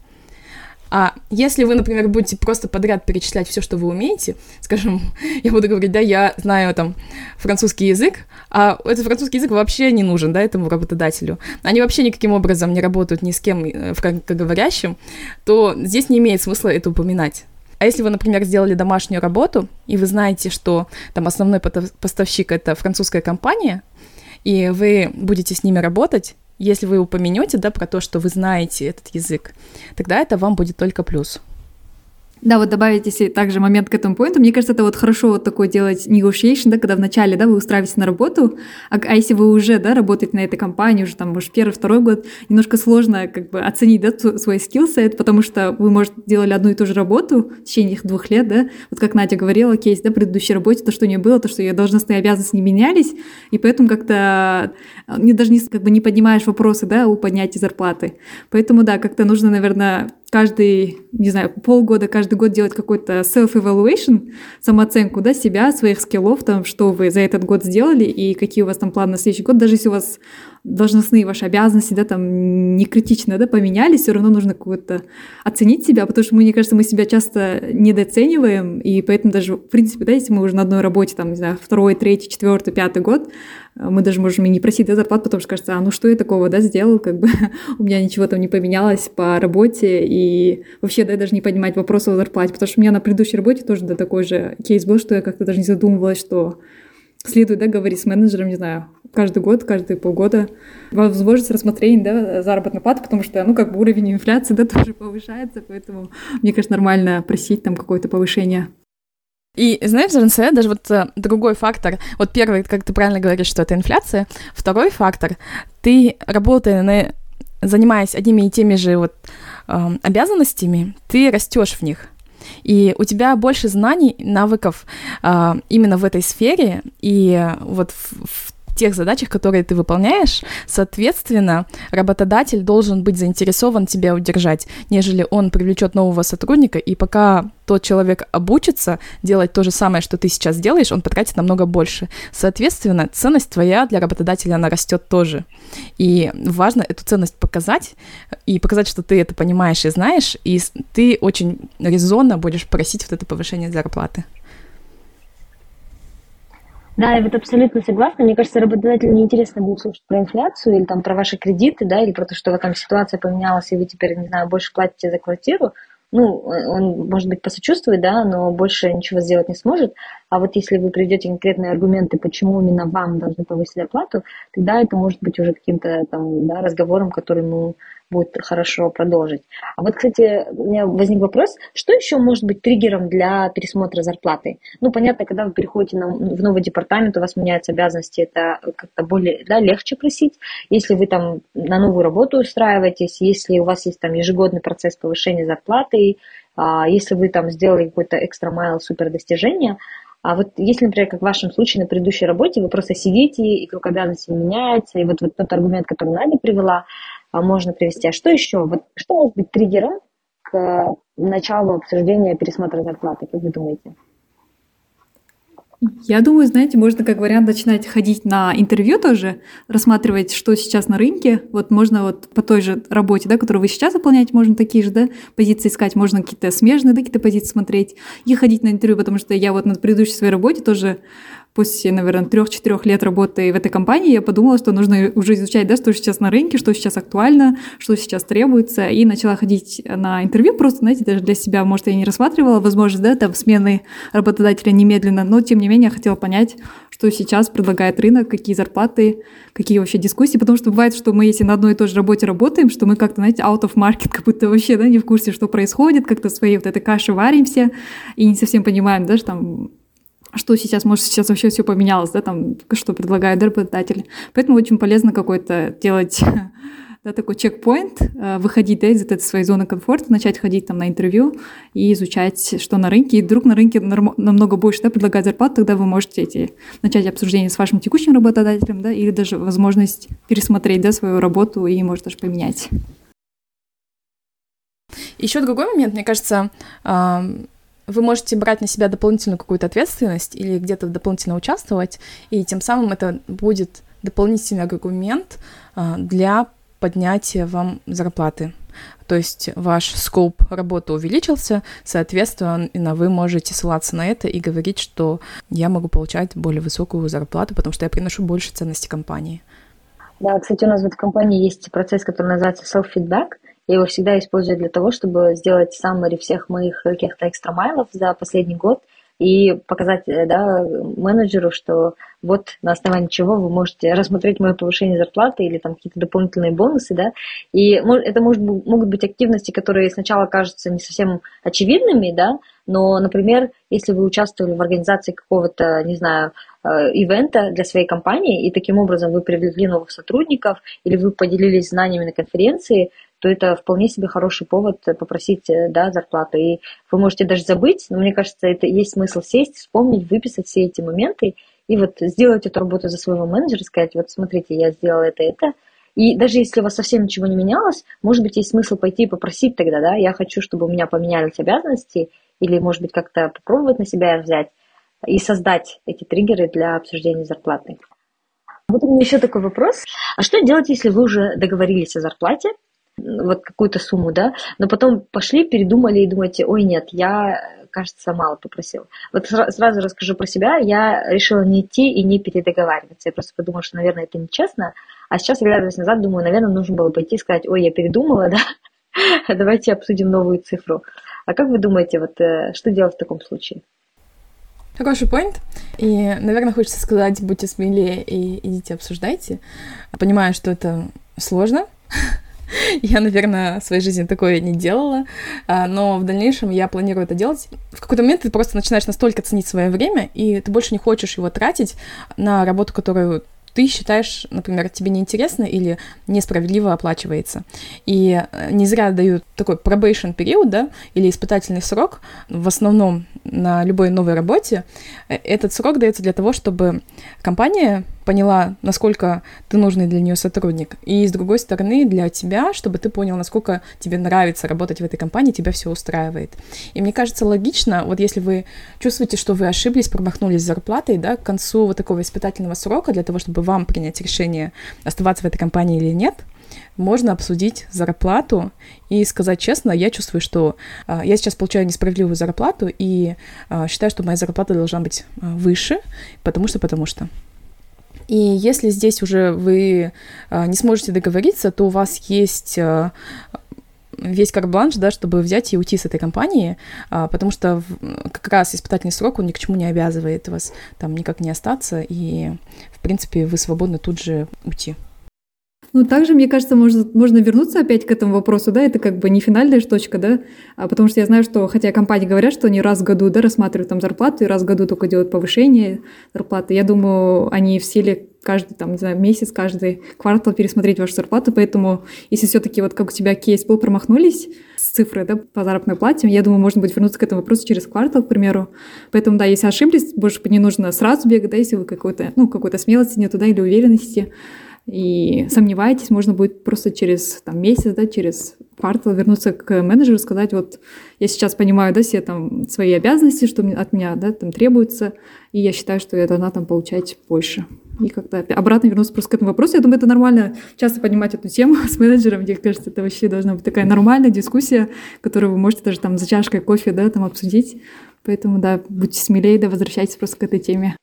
А если вы, например, будете просто подряд перечислять все, что вы умеете, скажем, я буду говорить, да, я знаю там французский язык, а этот французский язык вообще не нужен, да, этому работодателю. Они вообще никаким образом не работают ни с кем э, франкоговорящим, то здесь не имеет смысла это упоминать. А если вы, например, сделали домашнюю работу, и вы знаете, что там основной поставщик это французская компания, и вы будете с ними работать, если вы упомянете, да, про то, что вы знаете этот язык, тогда это вам будет только плюс. Да, вот добавить, если также момент к этому поинту, мне кажется, это вот хорошо вот такое делать negotiation, да, когда вначале, да, вы устраиваетесь на работу, а, а если вы уже, да, работаете на этой компании, уже там, может, первый, второй год, немножко сложно как бы оценить, да, свой скиллсет, потому что вы, может, делали одну и ту же работу в течение их двух лет, да, вот как Надя говорила, кейс, да, предыдущей работе, то, что у нее было, то, что ее должностные обязанности не менялись, и поэтому как-то а, не, даже не, как бы не поднимаешь вопросы, да, о поднятии зарплаты. Поэтому, да, как-то нужно, наверное, каждый, не знаю, полгода, каждый год делать какой-то self-evaluation, самооценку, да, себя, своих скиллов, там, что вы за этот год сделали и какие у вас там планы на следующий год, даже если у вас должностные ваши обязанности, да, там не критично, да, поменялись, все равно нужно какое-то оценить себя, потому что, мне кажется, мы себя часто недооцениваем, и поэтому даже, в принципе, да, если мы уже на одной работе, там, не знаю, второй, третий, четвертый, пятый год, мы даже можем и не просить да, зарплату, потому что кажется, а ну что я такого, да, сделал, как бы у меня ничего там не поменялось по работе, и вообще, да, даже не понимать вопрос о зарплате, потому что у меня на предыдущей работе тоже, да, такой же кейс был, что я как-то даже не задумывалась, что следует, да, говорить с менеджером, не знаю, каждый год, каждые полгода возможность рассмотрения да, заработной платы, потому что, ну, как бы уровень инфляции, да, тоже повышается, поэтому мне кажется, нормально просить там какое-то повышение. И знаешь, РНС даже вот э, другой фактор, вот первый, как ты правильно говоришь, что это инфляция, второй фактор, ты работая на, занимаясь одними и теми же вот э, обязанностями, ты растешь в них. И у тебя больше знаний, навыков э, именно в этой сфере, и вот в, в тех задачах, которые ты выполняешь, соответственно, работодатель должен быть заинтересован тебя удержать, нежели он привлечет нового сотрудника, и пока тот человек обучится делать то же самое, что ты сейчас делаешь, он потратит намного больше. Соответственно, ценность твоя для работодателя, она растет тоже. И важно эту ценность показать, и показать, что ты это понимаешь и знаешь, и ты очень резонно будешь просить вот это повышение зарплаты. Да, я вот абсолютно согласна. Мне кажется, работодателю неинтересно будет слушать про инфляцию или там про ваши кредиты, да, или про то, что там ситуация поменялась, и вы теперь, не знаю, больше платите за квартиру. Ну, он, может быть, посочувствует, да, но больше ничего сделать не сможет. А вот если вы приведете конкретные аргументы, почему именно вам должны повысить оплату, тогда это может быть уже каким-то там, да, разговором, который ему будет хорошо продолжить. А вот, кстати, у меня возник вопрос, что еще может быть триггером для пересмотра зарплаты? Ну, понятно, когда вы переходите на, в новый департамент, у вас меняются обязанности, это как-то более, да, легче просить. Если вы там на новую работу устраиваетесь, если у вас есть там ежегодный процесс повышения зарплаты, а, если вы там сделали какой-то экстра майл супер достижение, а вот если, например, как в вашем случае на предыдущей работе, вы просто сидите, и круг обязанностей меняется, и вот, вот тот аргумент, который Надя привела, можно привести. А что еще? Вот что может быть триггером к началу обсуждения пересмотра зарплаты, как вы думаете? Я думаю, знаете, можно как вариант начинать ходить на интервью тоже, рассматривать, что сейчас на рынке. Вот можно вот по той же работе, да, которую вы сейчас выполняете, можно такие же да, позиции искать, можно какие-то смежные да, какие-то позиции смотреть и ходить на интервью, потому что я вот на предыдущей своей работе тоже после, наверное, трех-четырех лет работы в этой компании я подумала, что нужно уже изучать, да, что сейчас на рынке, что сейчас актуально, что сейчас требуется, и начала ходить на интервью просто, знаете, даже для себя, может, я не рассматривала возможность, да, там, смены работодателя немедленно, но, тем не менее, я хотела понять, что сейчас предлагает рынок, какие зарплаты, какие вообще дискуссии, потому что бывает, что мы, если на одной и той же работе работаем, что мы как-то, знаете, out of market, как будто вообще, да, не в курсе, что происходит, как-то своей вот этой каши варимся и не совсем понимаем, да, что там что сейчас, может, сейчас вообще все поменялось, да, там, что предлагает работодатель. Поэтому очень полезно какой-то делать да, такой чекпоинт, э, выходить да, из этой своей зоны комфорта, начать ходить там на интервью и изучать, что на рынке. И вдруг на рынке намного больше да, предлагает зарплату, тогда вы можете эти, начать обсуждение с вашим текущим работодателем, да, или даже возможность пересмотреть да, свою работу и, может, даже поменять. Еще другой момент, мне кажется, вы можете брать на себя дополнительную какую-то ответственность или где-то дополнительно участвовать, и тем самым это будет дополнительный аргумент а, для поднятия вам зарплаты. То есть ваш скоп работы увеличился, соответственно, вы можете ссылаться на это и говорить, что я могу получать более высокую зарплату, потому что я приношу больше ценности компании. Да, кстати, у нас в этой компании есть процесс, который называется self-feedback. Я его всегда использую для того, чтобы сделать саммари всех моих каких-то экстрамайлов за последний год и показать э, да, менеджеру, что вот на основании чего вы можете рассмотреть мое повышение зарплаты или там какие-то дополнительные бонусы, да, и это может, могут быть активности, которые сначала кажутся не совсем очевидными, да, но, например, если вы участвовали в организации какого-то, не знаю, э, ивента для своей компании, и таким образом вы привлекли новых сотрудников, или вы поделились знаниями на конференции, то это вполне себе хороший повод попросить э, да, зарплату. И вы можете даже забыть, но мне кажется, это есть смысл сесть, вспомнить, выписать все эти моменты и вот сделать эту работу за своего менеджера, сказать, вот смотрите, я сделала это, это. И даже если у вас совсем ничего не менялось, может быть, есть смысл пойти и попросить тогда, да, я хочу, чтобы у меня поменялись обязанности, или, может быть, как-то попробовать на себя взять и создать эти триггеры для обсуждения зарплаты. Вот у меня еще такой вопрос. А что делать, если вы уже договорились о зарплате, вот какую-то сумму, да, но потом пошли, передумали и думаете, ой, нет, я, кажется, мало попросил. Вот сразу расскажу про себя. Я решила не идти и не передоговариваться. Я просто подумала, что, наверное, это нечестно. А сейчас, оглядываясь назад, думаю, наверное, нужно было пойти и сказать, ой, я передумала, да, давайте обсудим новую цифру. А как вы думаете, вот э, что делать в таком случае? Хороший поинт. И, наверное, хочется сказать, будьте смелее и идите обсуждайте. Понимаю, что это сложно. Я, наверное, своей жизни такое не делала, а, но в дальнейшем я планирую это делать. В какой-то момент ты просто начинаешь настолько ценить свое время, и ты больше не хочешь его тратить на работу, которую ты считаешь, например, тебе неинтересно или несправедливо оплачивается. И э, не зря дают такой probation период, да, или испытательный срок, в основном на любой новой работе. Э, этот срок дается для того, чтобы компания поняла, насколько ты нужный для нее сотрудник. И с другой стороны, для тебя, чтобы ты понял, насколько тебе нравится работать в этой компании, тебя все устраивает. И мне кажется логично, вот если вы чувствуете, что вы ошиблись, промахнулись с зарплатой, да, к концу вот такого испытательного срока, для того, чтобы вам принять решение, оставаться в этой компании или нет, можно обсудить зарплату и сказать честно, я чувствую, что э, я сейчас получаю несправедливую зарплату и э, считаю, что моя зарплата должна быть э, выше, потому что, потому что. И если здесь уже вы а, не сможете договориться, то у вас есть а, весь карт-бланш, да, чтобы взять и уйти с этой компании, а, потому что как раз испытательный срок, он ни к чему не обязывает вас там никак не остаться, и, в принципе, вы свободны тут же уйти. Ну, также, мне кажется, можно, можно вернуться опять к этому вопросу, да, это как бы не финальная точка, да, а потому что я знаю, что, хотя компании говорят, что они раз в году, да, рассматривают там зарплату, и раз в году только делают повышение зарплаты, я думаю, они в силе каждый, там, не знаю, месяц, каждый квартал пересмотреть вашу зарплату, поэтому если все-таки вот как у тебя кейс был, промахнулись с цифрой, да, по заработной плате, я думаю, можно будет вернуться к этому вопросу через квартал, к примеру. Поэтому, да, если ошиблись, больше не нужно сразу бегать, да, если вы какой-то, ну, какой-то смелости нету, да, или уверенности, и сомневаетесь, можно будет просто через там, месяц, да, через квартал вернуться к менеджеру, сказать, вот я сейчас понимаю, да, все там свои обязанности, что от меня, да, там требуется, и я считаю, что я должна там получать больше. И как-то обратно вернуться просто к этому вопросу. Я думаю, это нормально часто поднимать эту тему с менеджером. Мне кажется, это вообще должна быть такая нормальная дискуссия, которую вы можете даже там за чашкой кофе, да, там обсудить. Поэтому, да, будьте смелее, да, возвращайтесь просто к этой теме.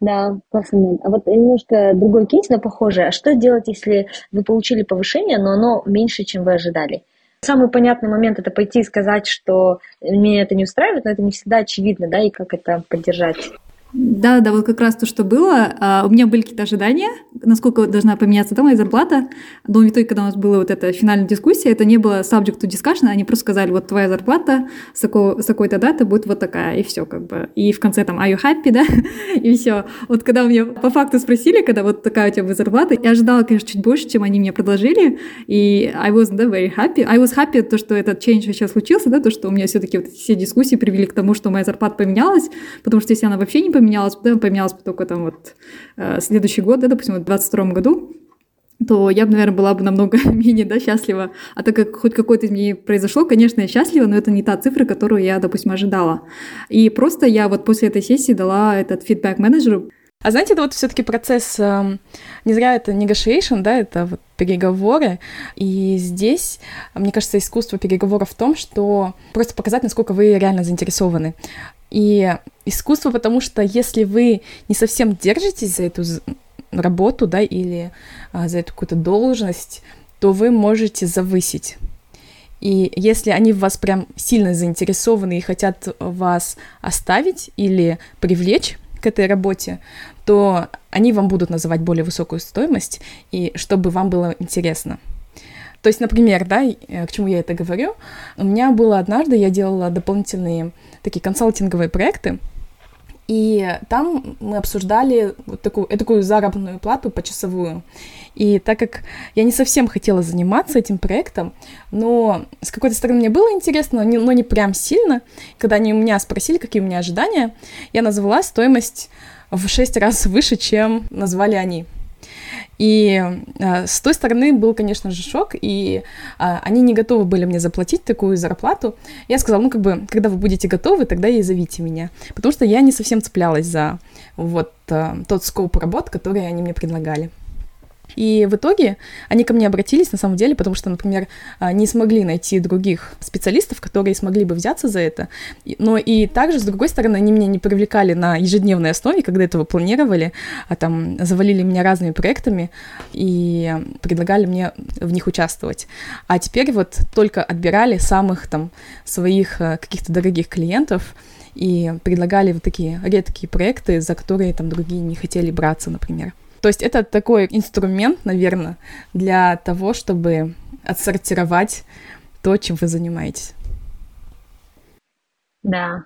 Да, классный момент. А вот немножко другой кейс, но похожий. А что делать, если вы получили повышение, но оно меньше, чем вы ожидали? Самый понятный момент – это пойти и сказать, что меня это не устраивает, но это не всегда очевидно, да, и как это поддержать. Да, да, вот как раз то, что было. А, у меня были какие-то ожидания, насколько должна поменяться да, моя зарплата. Но в итоге, когда у нас была вот эта финальная дискуссия, это не было subject to discussion, они просто сказали, вот твоя зарплата с, такого, с такой-то даты будет вот такая, и все как бы. И в конце там, are you happy, да? и все. Вот когда у меня по факту спросили, когда вот такая у тебя будет зарплата, я ожидала, конечно, чуть больше, чем они мне предложили, и I wasn't да, very happy. I was happy, то, что этот change сейчас случился, да, то, что у меня все-таки вот все дискуссии привели к тому, что моя зарплата поменялась, потому что если она вообще не поменялась, да, поменялась бы только там вот э, следующий год, да, допустим, в 22 году, то я бы, наверное, была бы намного менее да, счастлива. А так как хоть какое-то изменение произошло, конечно, я счастлива, но это не та цифра, которую я, допустим, ожидала. И просто я вот после этой сессии дала этот фидбэк менеджеру. А знаете, это вот все-таки процесс, э, не зря это negotiation, да, это вот переговоры. И здесь, мне кажется, искусство переговоров в том, что просто показать, насколько вы реально заинтересованы. И искусство, потому что если вы не совсем держитесь за эту работу, да, или а, за эту какую-то должность, то вы можете завысить. И если они в вас прям сильно заинтересованы и хотят вас оставить или привлечь к этой работе, то они вам будут называть более высокую стоимость, и чтобы вам было интересно. То есть, например, да, э, к чему я это говорю, у меня было однажды, я делала дополнительные такие консалтинговые проекты, и там мы обсуждали вот такую, такую заработную плату почасовую. И так как я не совсем хотела заниматься этим проектом, но с какой-то стороны мне было интересно, но не, прям сильно, когда они у меня спросили, какие у меня ожидания, я назвала стоимость в шесть раз выше, чем назвали они. И э, с той стороны был, конечно же, шок, и э, они не готовы были мне заплатить такую зарплату. Я сказала, ну, как бы, когда вы будете готовы, тогда и зовите меня. Потому что я не совсем цеплялась за вот э, тот скоп работ, который они мне предлагали. И в итоге они ко мне обратились, на самом деле, потому что, например, а, не смогли найти других специалистов, которые смогли бы взяться за это. Но и также, с другой стороны, они меня не привлекали на ежедневной основе, когда этого планировали, а там завалили меня разными проектами и предлагали мне в них участвовать. А теперь вот только отбирали самых там своих э, каких-то дорогих клиентов, и предлагали вот такие редкие проекты, за которые там другие не хотели браться, например. То есть это такой инструмент, наверное, для того, чтобы отсортировать то, чем вы занимаетесь. Да.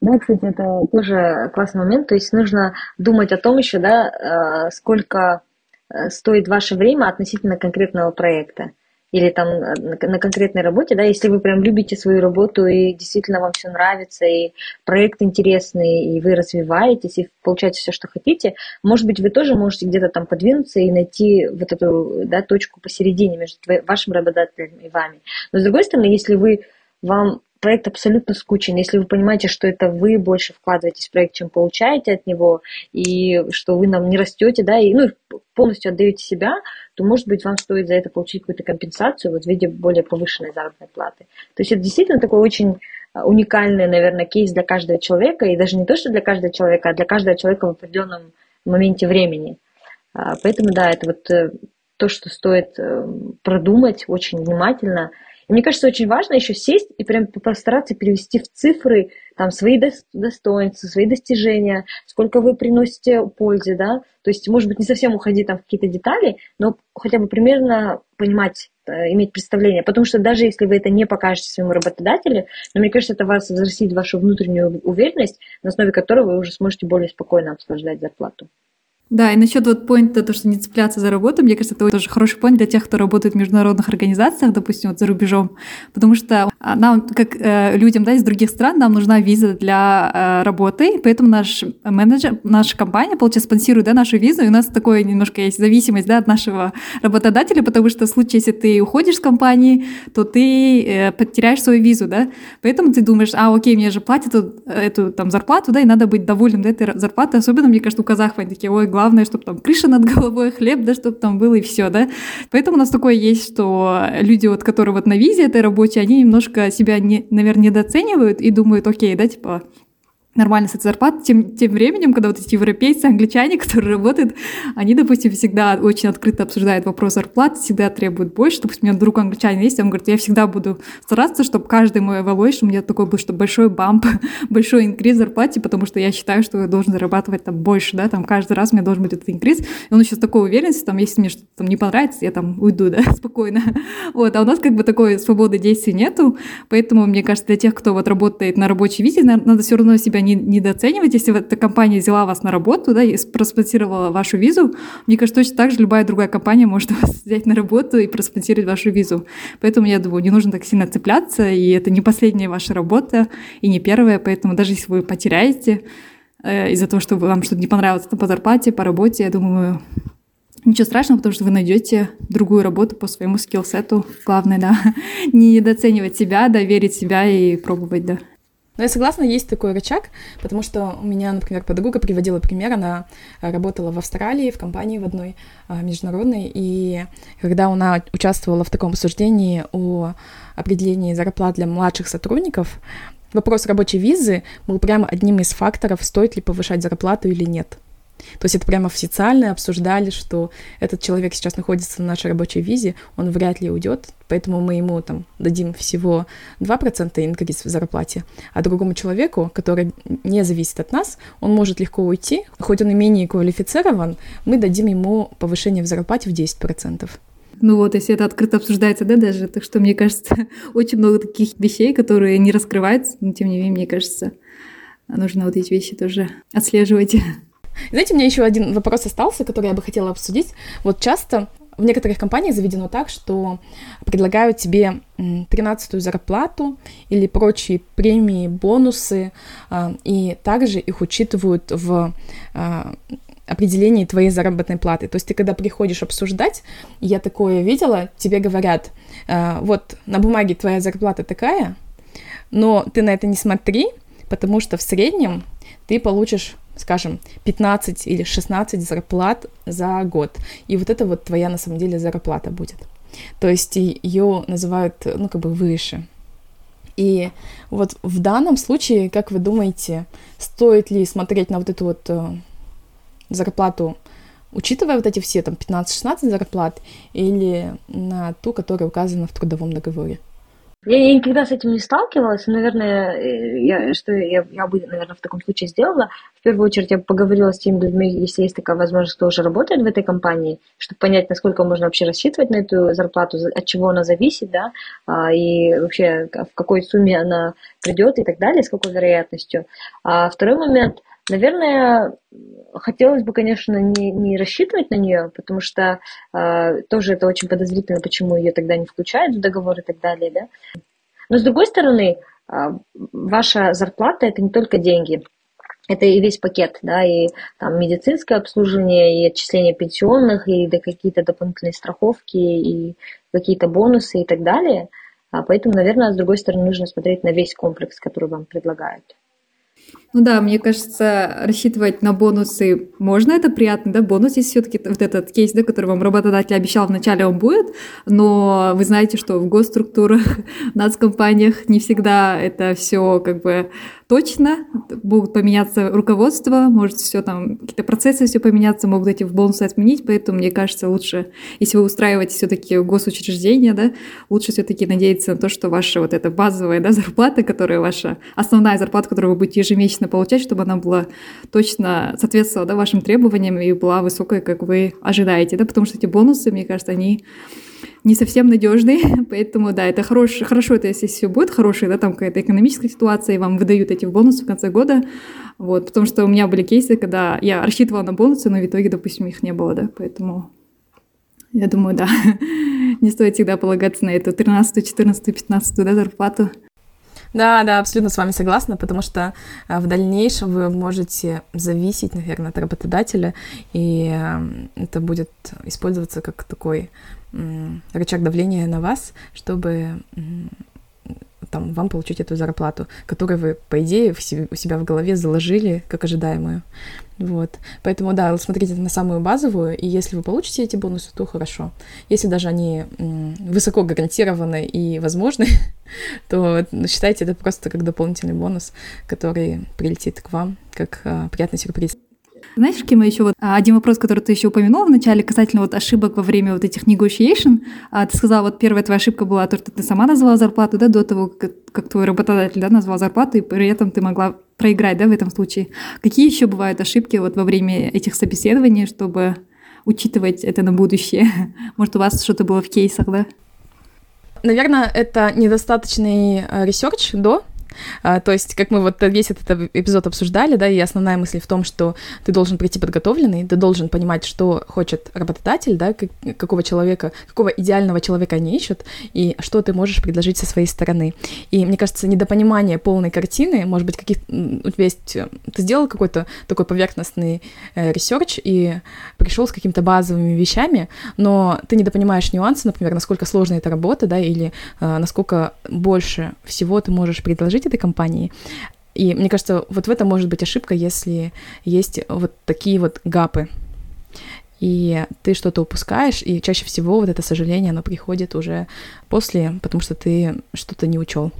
Да, кстати, это тоже классный момент. То есть нужно думать о том еще, да, э, сколько э, стоит ваше время относительно конкретного проекта или там э, на конкретной работе, да, если вы прям любите свою работу и действительно вам все нравится, и проект интересный, и вы развиваетесь, и получаете все, что хотите, может быть, вы тоже можете где-то там подвинуться и найти вот эту да, точку посередине между вашим работодателем и вами. Но с другой стороны, если вы вам проект абсолютно скучен. Если вы понимаете, что это вы больше вкладываетесь в проект, чем получаете от него, и что вы нам не растете, да, и ну, полностью отдаете себя, то, может быть, вам стоит за это получить какую-то компенсацию вот в виде более повышенной заработной платы. То есть это действительно такой очень а, уникальный, наверное, кейс для каждого человека, и даже не то, что для каждого человека, а для каждого человека в определенном моменте времени. А, поэтому, да, это вот э, то, что стоит э, продумать очень внимательно – мне кажется, очень важно еще сесть и прям постараться перевести в цифры там свои достоинства, свои достижения, сколько вы приносите пользы, да, то есть, может быть, не совсем уходить там в какие-то детали, но хотя бы примерно понимать, э, иметь представление, потому что даже если вы это не покажете своему работодателю, но мне кажется, это вас взрастит вашу внутреннюю уверенность, на основе которой вы уже сможете более спокойно обсуждать зарплату. Да, и насчет вот поинта, то, что не цепляться за работу, мне кажется, это тоже хороший поинт для тех, кто работает в международных организациях, допустим, вот за рубежом, потому что нам, как э, людям да, из других стран, нам нужна виза для э, работы, поэтому наш менеджер, наша компания, получается, спонсирует да, нашу визу, и у нас такое немножко есть зависимость да, от нашего работодателя, потому что в случае, если ты уходишь с компании, то ты э, потеряешь свою визу, да, поэтому ты думаешь, а, окей, мне же платят эту, эту там зарплату, да, и надо быть довольным да, этой зарплатой, особенно, мне кажется, у казахов они такие, ой, главное, чтобы там крыша над головой, хлеб, да, чтобы там было и все, да. Поэтому у нас такое есть, что люди, вот, которые вот на визе этой рабочей, они немножко себя, не, наверное, недооценивают и думают, окей, да, типа, нормально с этой зарплатой. Тем, тем временем, когда вот эти европейцы, англичане, которые работают, они, допустим, всегда очень открыто обсуждают вопрос зарплаты, всегда требуют больше. Допустим, у меня друг англичанин есть, он говорит, я всегда буду стараться, чтобы каждый мой evaluation у меня такой был, что большой бамп, большой инкриз зарплате, потому что я считаю, что я должен зарабатывать там больше, да, там каждый раз у меня должен быть этот инкриз. И он еще с такой уверенностью, там, если мне что-то там не понравится, я там уйду, да, спокойно. Вот, а у нас как бы такой свободы действий нету, поэтому, мне кажется, для тех, кто вот работает на рабочей визе, надо все равно себя не, недооценивать, если эта компания взяла вас на работу, да, и проспонсировала вашу визу, мне кажется, точно так же любая другая компания может вас взять на работу и проспонсировать вашу визу. Поэтому, я думаю, не нужно так сильно цепляться, и это не последняя ваша работа, и не первая, поэтому даже если вы потеряете э, из-за того, что вам что-то не понравилось по зарплате, по работе, я думаю, Ничего страшного, потому что вы найдете другую работу по своему скиллсету. Главное, да, не недооценивать себя, да, верить в себя и пробовать, да. Но я согласна, есть такой рычаг, потому что у меня, например, подруга приводила пример, она работала в Австралии, в компании в одной а, международной, и когда она участвовала в таком обсуждении о определении зарплат для младших сотрудников, вопрос рабочей визы был прямо одним из факторов, стоит ли повышать зарплату или нет. То есть это прямо официально обсуждали, что этот человек сейчас находится на нашей рабочей визе, он вряд ли уйдет, поэтому мы ему там дадим всего 2% инкриз в зарплате, а другому человеку, который не зависит от нас, он может легко уйти, хоть он и менее квалифицирован, мы дадим ему повышение в зарплате в 10%. Ну вот, если это открыто обсуждается, да, даже, так что, мне кажется, очень много таких вещей, которые не раскрываются, но тем не менее, мне кажется, нужно вот эти вещи тоже отслеживать. Знаете, у меня еще один вопрос остался, который я бы хотела обсудить. Вот часто в некоторых компаниях заведено так, что предлагают тебе 13-ю зарплату или прочие премии, бонусы, а, и также их учитывают в а, определении твоей заработной платы. То есть ты когда приходишь обсуждать, я такое видела, тебе говорят, э, вот на бумаге твоя зарплата такая, но ты на это не смотри, потому что в среднем ты получишь скажем, 15 или 16 зарплат за год. И вот это вот твоя на самом деле зарплата будет. То есть ее называют, ну, как бы выше. И вот в данном случае, как вы думаете, стоит ли смотреть на вот эту вот э, зарплату, учитывая вот эти все там 15-16 зарплат, или на ту, которая указана в трудовом договоре? Я, никогда с этим не сталкивалась, наверное, я, что я, я бы, наверное, в таком случае сделала. В первую очередь я поговорила с теми людьми, если есть такая возможность, кто уже работает в этой компании, чтобы понять, насколько можно вообще рассчитывать на эту зарплату, от чего она зависит, да, а, и вообще в какой сумме она придет и так далее, с какой вероятностью. А второй момент, наверное, хотелось бы, конечно, не, не рассчитывать на нее, потому что э, тоже это очень подозрительно, почему ее тогда не включают в договор и так далее, да. Но с другой стороны, э, ваша зарплата это не только деньги, это и весь пакет, да, и там медицинское обслуживание, и отчисление пенсионных, и да, какие-то дополнительные страховки, и какие-то бонусы и так далее. А поэтому, наверное, с другой стороны, нужно смотреть на весь комплекс, который вам предлагают. Ну да, мне кажется, рассчитывать на бонусы можно, это приятно, да, бонус есть все-таки вот этот кейс, да, который вам работодатель обещал вначале, он будет, но вы знаете, что в госструктурах, в нацкомпаниях не всегда это все как бы точно, будут поменяться руководство, может все там, какие-то процессы все поменяться, могут эти бонусы отменить, поэтому мне кажется, лучше, если вы устраиваете все-таки госучреждение, да, лучше все-таки надеяться на то, что ваша вот эта базовая, да, зарплата, которая ваша основная зарплата, которую вы будете ежемесячно получать, чтобы она была точно соответствовала, да, вашим требованиям и была высокой, как вы ожидаете, да, потому что эти бонусы, мне кажется, они не совсем надежный, поэтому, да, это хорош, хорошо, это если все будет хорошее, да, там какая-то экономическая ситуация, и вам выдают эти бонусы в конце года, вот, потому что у меня были кейсы, когда я рассчитывала на бонусы, но в итоге, допустим, их не было, да, поэтому я думаю, да, не стоит всегда полагаться на эту 13, 14, 15, да, зарплату. Да, да, абсолютно с вами согласна, потому что в дальнейшем вы можете зависеть, наверное, от работодателя, и это будет использоваться как такой рычаг давления на вас, чтобы там, вам получить эту зарплату, которую вы, по идее, у себя в голове заложили как ожидаемую. Вот. Поэтому, да, смотрите на самую базовую, и если вы получите эти бонусы, то хорошо. Если даже они высоко гарантированы и возможны, то считайте это просто как дополнительный бонус, который прилетит к вам как а, приятный сюрприз. Знаешь, Кима, еще вот а, один вопрос, который ты еще упомянула в начале касательно вот ошибок во время вот этих negotiation. А, ты сказала, вот первая твоя ошибка была то, что ты сама назвала зарплату, да, до того, как, как твой работодатель, да, назвал зарплату, и при этом ты могла проиграть, да, в этом случае. Какие еще бывают ошибки вот во время этих собеседований, чтобы учитывать это на будущее? Может, у вас что-то было в кейсах, да? Наверное, это недостаточный э, research до а, то есть, как мы вот весь этот эпизод обсуждали, да, и основная мысль в том, что ты должен прийти подготовленный, ты должен понимать, что хочет работодатель, да, как, какого человека, какого идеального человека они ищут, и что ты можешь предложить со своей стороны. И мне кажется, недопонимание полной картины, может быть, каких у тебя есть, э, ты сделал какой-то такой поверхностный э, research и пришел с какими-то базовыми вещами, но ты недопонимаешь нюансы, например, насколько сложная эта работа, да, или э, насколько больше всего ты можешь предложить этой компании. И мне кажется, вот в этом может быть ошибка, если есть вот такие вот гапы. И ты что-то упускаешь, и чаще всего вот это сожаление, оно приходит уже после, потому что ты что-то не учел.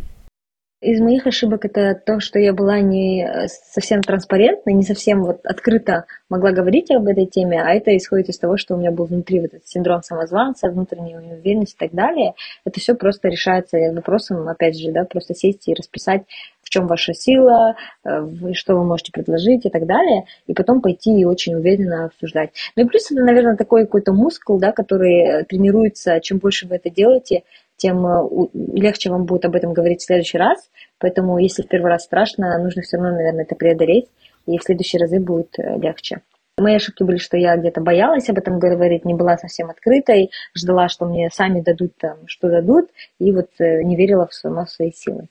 Из моих ошибок это то, что я была не э, совсем транспарентна, не совсем вот открыто могла говорить об этой теме, а это исходит из того, что у меня был внутри вот этот синдром самозванца, внутренняя неуверенность и так далее. Это все просто решается вопросом, опять же, да, просто сесть и расписать, в чем ваша сила, э, что вы можете предложить и так далее, и потом пойти и очень уверенно обсуждать. Ну и плюс это, наверное, такой какой-то мускул, да, который э, тренируется, чем больше вы это делаете, тем э, легче вам будет об этом говорить в следующий раз. Поэтому, если в первый раз страшно, нужно все равно, наверное, это преодолеть, и в следующие разы будет э, легче. Мои ошибки были, что я где-то боялась об этом говорить, не была совсем открытой, ждала, что мне сами дадут там, что дадут, и вот э, не верила в сама свои силы.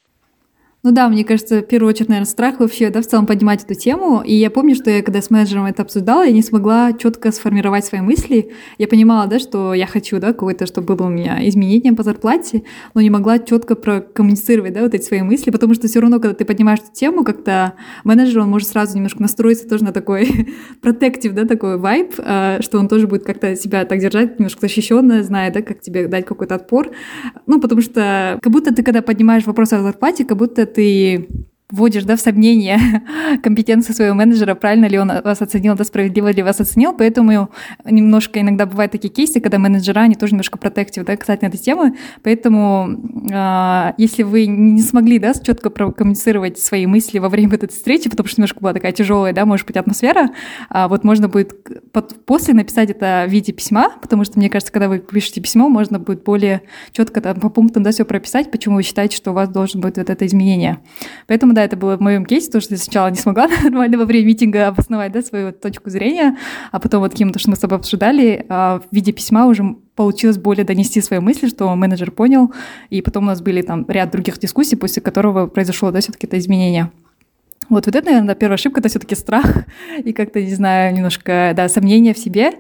Ну да, мне кажется, в первую очередь, наверное, страх вообще, да, в целом поднимать эту тему. И я помню, что я когда с менеджером это обсуждала, я не смогла четко сформировать свои мысли. Я понимала, да, что я хочу, да, какое-то, чтобы было у меня изменение по зарплате, но не могла четко прокоммуницировать, да, вот эти свои мысли, потому что все равно, когда ты поднимаешь эту тему, как-то менеджер, он может сразу немножко настроиться тоже на такой протектив, да, такой вайб, а, что он тоже будет как-то себя так держать, немножко защищенно, зная, да, как тебе дать какой-то отпор. Ну, потому что как будто ты, когда поднимаешь вопрос о зарплате, как будто ты вводишь да, в сомнение компетенции своего менеджера, правильно ли он вас оценил, да, справедливо ли вас оценил, поэтому немножко иногда бывают такие кейсы, когда менеджера, они тоже немножко протектив, да, на этой темы, поэтому э, если вы не смогли, да, четко прокоммуницировать свои мысли во время этой встречи, потому что немножко была такая тяжелая, да, может быть, атмосфера, а вот можно будет под, после написать это в виде письма, потому что, мне кажется, когда вы пишете письмо, можно будет более четко там, по пунктам, да, все прописать, почему вы считаете, что у вас должен быть вот это изменение. Поэтому да, это было в моем кейсе, то, что я сначала не смогла нормально во время митинга обосновать да, свою точку зрения, а потом вот каким-то, что мы с тобой обсуждали, а, в виде письма уже получилось более донести свои мысли, что менеджер понял, и потом у нас были там ряд других дискуссий, после которого произошло, да, все-таки это изменение. Вот, вот это, наверное, первая ошибка, это все-таки страх и как-то, не знаю, немножко, да, сомнения в себе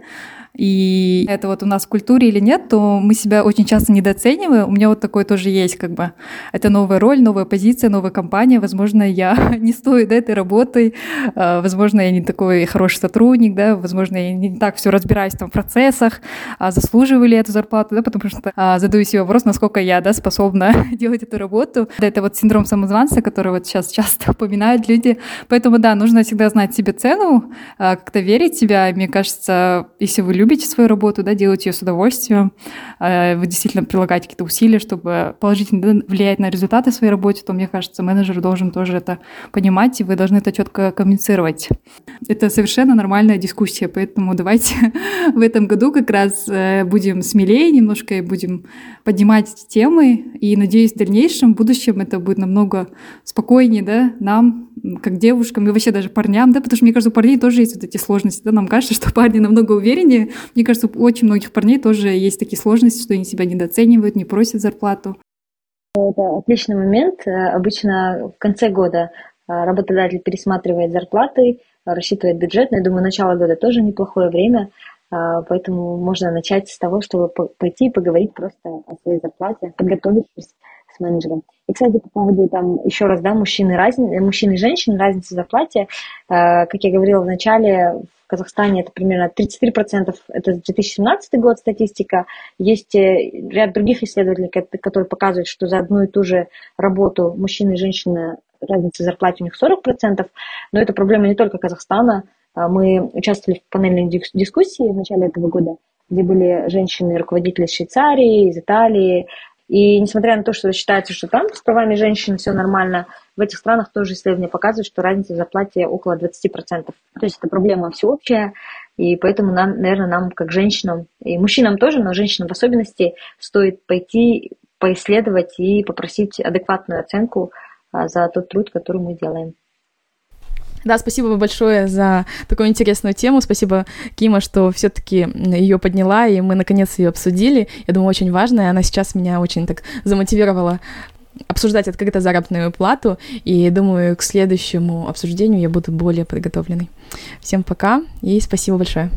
и это вот у нас в культуре или нет, то мы себя очень часто недооцениваем. У меня вот такое тоже есть, как бы, это новая роль, новая позиция, новая компания. Возможно, я не стою да, этой работой, а, возможно, я не такой хороший сотрудник, да, возможно, я не так все разбираюсь там в процессах, а заслуживаю ли эту зарплату, да, потому что а, задаю себе вопрос, насколько я, да, способна делать эту работу. Да, это вот синдром самозванца, который вот сейчас часто упоминают люди. Поэтому, да, нужно всегда знать себе цену, а, как-то верить в себя. Мне кажется, если вы любите свою работу, да, делаете ее с удовольствием, э, вы действительно прилагаете какие-то усилия, чтобы положительно влиять на результаты своей работы, то, мне кажется, менеджер должен тоже это понимать, и вы должны это четко коммуницировать. Это совершенно нормальная дискуссия, поэтому давайте в этом году как раз э, будем смелее немножко и будем поднимать эти темы, и, надеюсь, в дальнейшем, в будущем это будет намного спокойнее, да, нам, как девушкам, и вообще даже парням, да, потому что, мне кажется, у парней тоже есть вот эти сложности, да, нам кажется, что парни намного увереннее мне кажется, у очень многих парней тоже есть такие сложности, что они себя недооценивают, не просят зарплату. Это отличный момент. Э, обычно в конце года э, работодатель пересматривает зарплаты, рассчитывает бюджет. Но я думаю, начало года тоже неплохое время. Э, поэтому можно начать с того, чтобы пойти и поговорить просто о своей зарплате, подготовившись с менеджером. И, кстати, по поводу там еще раз, да, мужчины, разни... мужчин и женщин, разницы в зарплате, как я говорила в начале, Казахстане это примерно 33%, это 2017 год статистика. Есть э, ряд других исследователей, которые показывают, что за одну и ту же работу мужчины и женщины разница в зарплате у них 40%, но это проблема не только Казахстана. А мы участвовали в панельной дискуссии в начале этого года, где были женщины-руководители из Швейцарии, из Италии, и несмотря на то, что считается, что там с правами женщин все нормально, в этих странах тоже исследования показывают, что разница в зарплате около 20%. То есть это проблема всеобщая, и поэтому нам, наверное, нам как женщинам, и мужчинам тоже, но женщинам в особенности, стоит пойти, поисследовать и попросить адекватную оценку а, за тот труд, который мы делаем. Да, спасибо большое за такую интересную тему. Спасибо, Кима, что все-таки ее подняла, и мы наконец ее обсудили. Я думаю, очень важная. Она сейчас меня очень так замотивировала обсуждать открыто заработную плату, и думаю, к следующему обсуждению я буду более подготовленной. Всем пока и спасибо большое.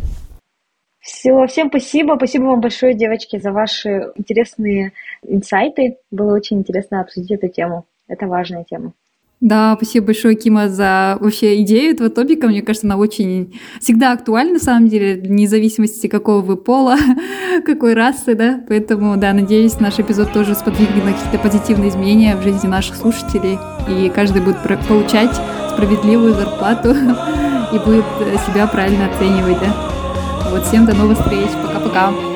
Все, всем спасибо. Спасибо вам большое, девочки, за ваши интересные инсайты. Было очень интересно обсудить эту тему. Это важная тема. Да, спасибо большое, Кима, за вообще идею этого топика. Мне кажется, она очень всегда актуальна, на самом деле, вне зависимости, какого вы пола, какой расы, да. Поэтому, да, надеюсь, наш эпизод тоже сподвигнет на какие-то позитивные изменения в жизни наших слушателей, и каждый будет получать справедливую зарплату и будет себя правильно оценивать, да. Вот, всем до новых встреч. Пока-пока.